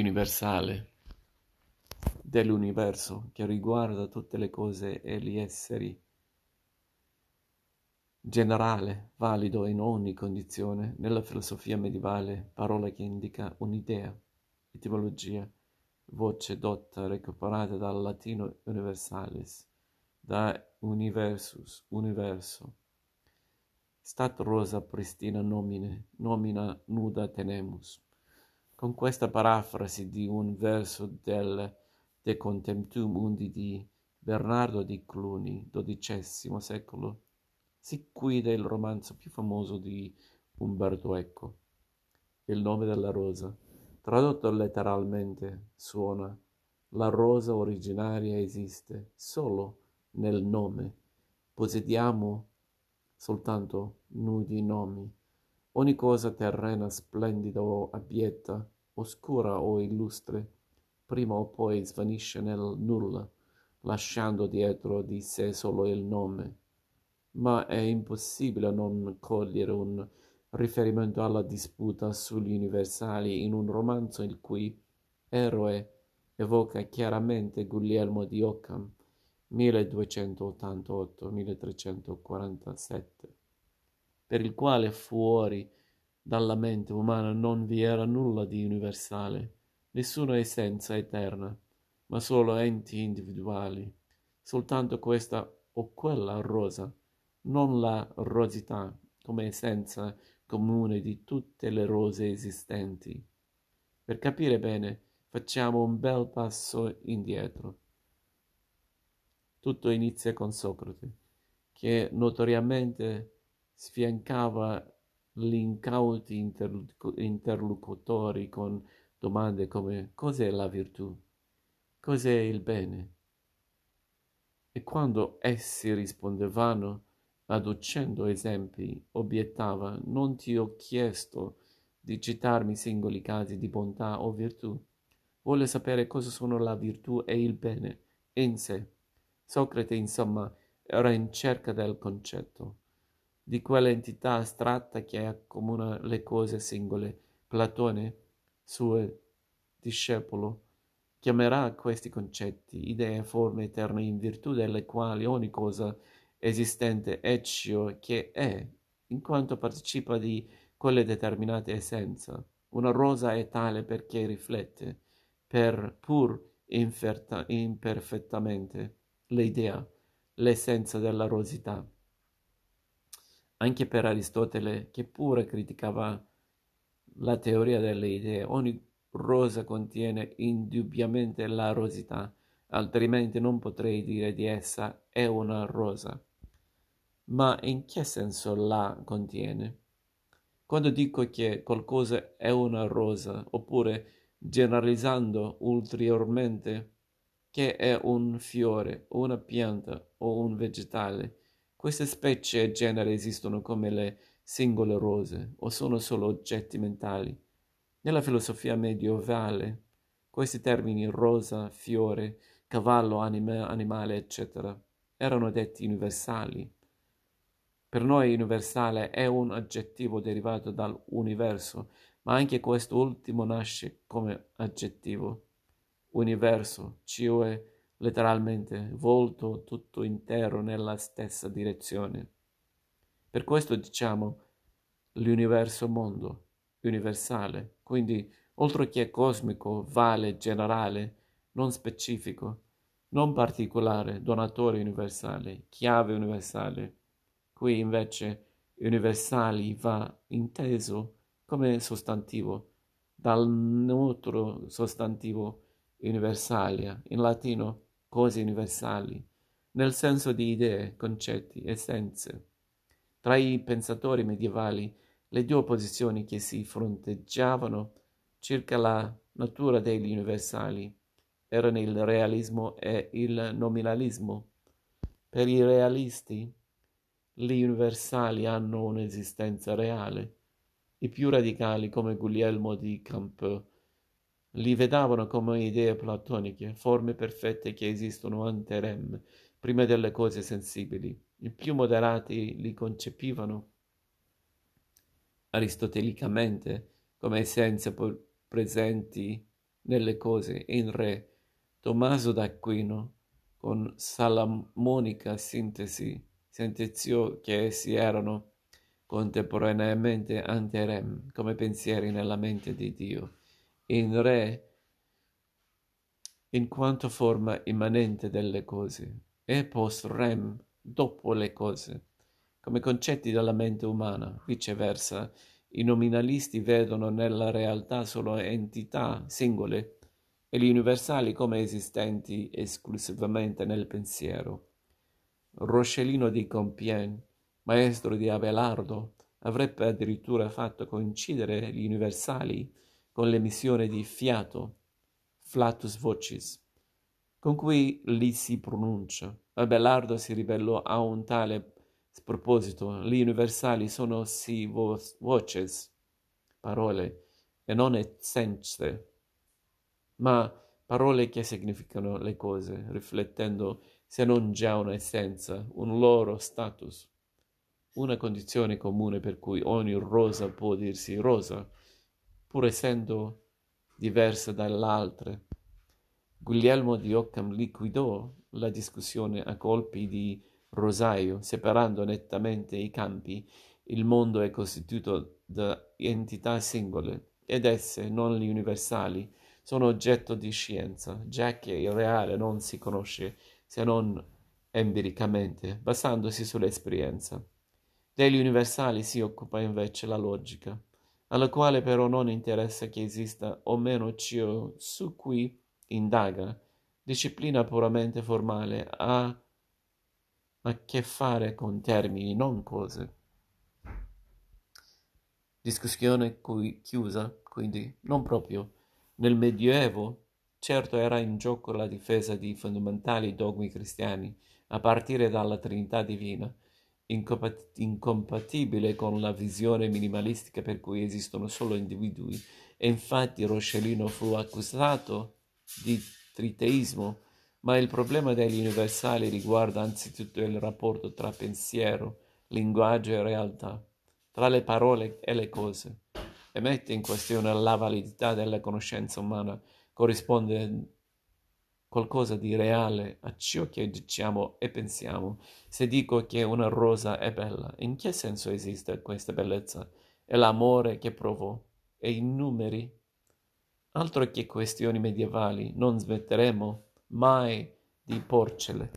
universale dell'universo che riguarda tutte le cose e gli esseri, generale, valido in ogni condizione, nella filosofia medievale, parola che indica un'idea, etimologia, voce dotta recuperata dal latino universalis, da universus, universo. Stat rosa pristina nomine, nomina nuda tenemus. Con questa parafrasi di un verso del De Contemptum Mundi di Bernardo di Cluny, XII secolo, si chiude il romanzo più famoso di Umberto Eco, Il nome della rosa. Tradotto letteralmente suona La rosa originaria esiste solo nel nome. Possediamo soltanto nudi nomi. Ogni cosa terrena, splendida o abietta, oscura o illustre, prima o poi svanisce nel nulla, lasciando dietro di sé solo il nome. Ma è impossibile non cogliere un riferimento alla disputa sugli universali in un romanzo il cui eroe evoca chiaramente Guglielmo di Occam 1288-1347, per il quale fuori dalla mente umana non vi era nulla di universale nessuna essenza eterna, ma solo enti individuali, soltanto questa o quella rosa, non la rosità come essenza comune di tutte le rose esistenti. Per capire bene, facciamo un bel passo indietro. Tutto inizia con Socrate, che notoriamente sfiancava gli incauti interlocutori con domande come cos'è la virtù, cos'è il bene. E quando essi rispondevano, adducendo esempi, obiettava, non ti ho chiesto di citarmi singoli casi di bontà o virtù. Vuole sapere cosa sono la virtù e il bene in sé. Socrate, insomma, era in cerca del concetto, di quell'entità astratta che accomuna le cose singole. Platone suo discepolo, chiamerà questi concetti idee, forme eterne in virtù delle quali ogni cosa esistente è ciò che è, in quanto partecipa di quelle determinate essenza. Una rosa è tale perché riflette, per pur inferta, imperfettamente, l'idea, l'essenza della rosità. Anche per Aristotele, che pure criticava la teoria delle idee. Ogni rosa contiene indubbiamente la rosità, altrimenti non potrei dire di essa è una rosa. Ma in che senso la contiene? Quando dico che qualcosa è una rosa, oppure generalizzando ulteriormente che è un fiore, una pianta o un vegetale, queste specie e generi esistono come le singole rose o sono solo oggetti mentali. Nella filosofia medievale questi termini rosa, fiore, cavallo, anima, animale, eccetera, erano detti universali. Per noi universale è un aggettivo derivato dall'universo, ma anche questo ultimo nasce come aggettivo. Universo, cioè letteralmente volto tutto intero nella stessa direzione. Per questo diciamo l'universo mondo, universale, quindi oltre che cosmico, vale, generale, non specifico, non particolare, donatore universale, chiave universale. Qui invece universali va inteso come sostantivo, dal neutro sostantivo universalia, in latino cose universali, nel senso di idee, concetti, essenze. Tra i pensatori medievali le due posizioni che si fronteggiavano circa la natura degli universali erano il realismo e il nominalismo. Per i realisti gli universali hanno un'esistenza reale. I più radicali, come Guglielmo di Campeu, li vedavano come idee platoniche, forme perfette che esistono ante rem, prima delle cose sensibili. I più moderati li concepivano aristotelicamente come essenze presenti nelle cose in re Tommaso d'Aquino con salamonica sintesi sentenziò che essi erano contemporaneamente ante rem come pensieri nella mente di Dio in re in quanto forma immanente delle cose e post rem dopo le cose come concetti della mente umana viceversa i nominalisti vedono nella realtà solo entità singole e gli universali come esistenti esclusivamente nel pensiero. Roscellino di Compiègne, maestro di Abelardo, avrebbe addirittura fatto coincidere gli universali con l'emissione di fiato, flatus vocis, con cui li si pronuncia. Abelardo si ribellò a un tale sproposito, gli universali sono sì voces, parole, e non essenze, ma parole che significano le cose, riflettendo se non già un'essenza, un loro status, una condizione comune per cui ogni rosa può dirsi rosa, pur essendo diversa dall'altra. Guglielmo di Occam liquidò la discussione a colpi di rosaio, separando nettamente i campi. Il mondo è costituito da entità singole, ed esse, non gli universali, sono oggetto di scienza, già che il reale non si conosce se non empiricamente, basandosi sull'esperienza. Degli universali si occupa invece la logica, alla quale però non interessa che esista o meno ciò su cui indaga, disciplina puramente formale, ha a che fare con termini, non cose. Discussione cui chiusa, quindi, non proprio. Nel Medioevo, certo era in gioco la difesa di fondamentali dogmi cristiani, a partire dalla Trinità Divina, incompatibile con la visione minimalistica per cui esistono solo individui, e infatti Roscellino fu accusato di triteismo ma il problema degli universali riguarda anzitutto il rapporto tra pensiero, linguaggio e realtà, tra le parole e le cose, e mette in questione la validità della conoscenza umana, corrisponde qualcosa di reale a ciò che diciamo e pensiamo. Se dico che una rosa è bella, in che senso esiste questa bellezza? È l'amore che provo? E i numeri? Altro che questioni medievali, non smetteremo mai di porcele.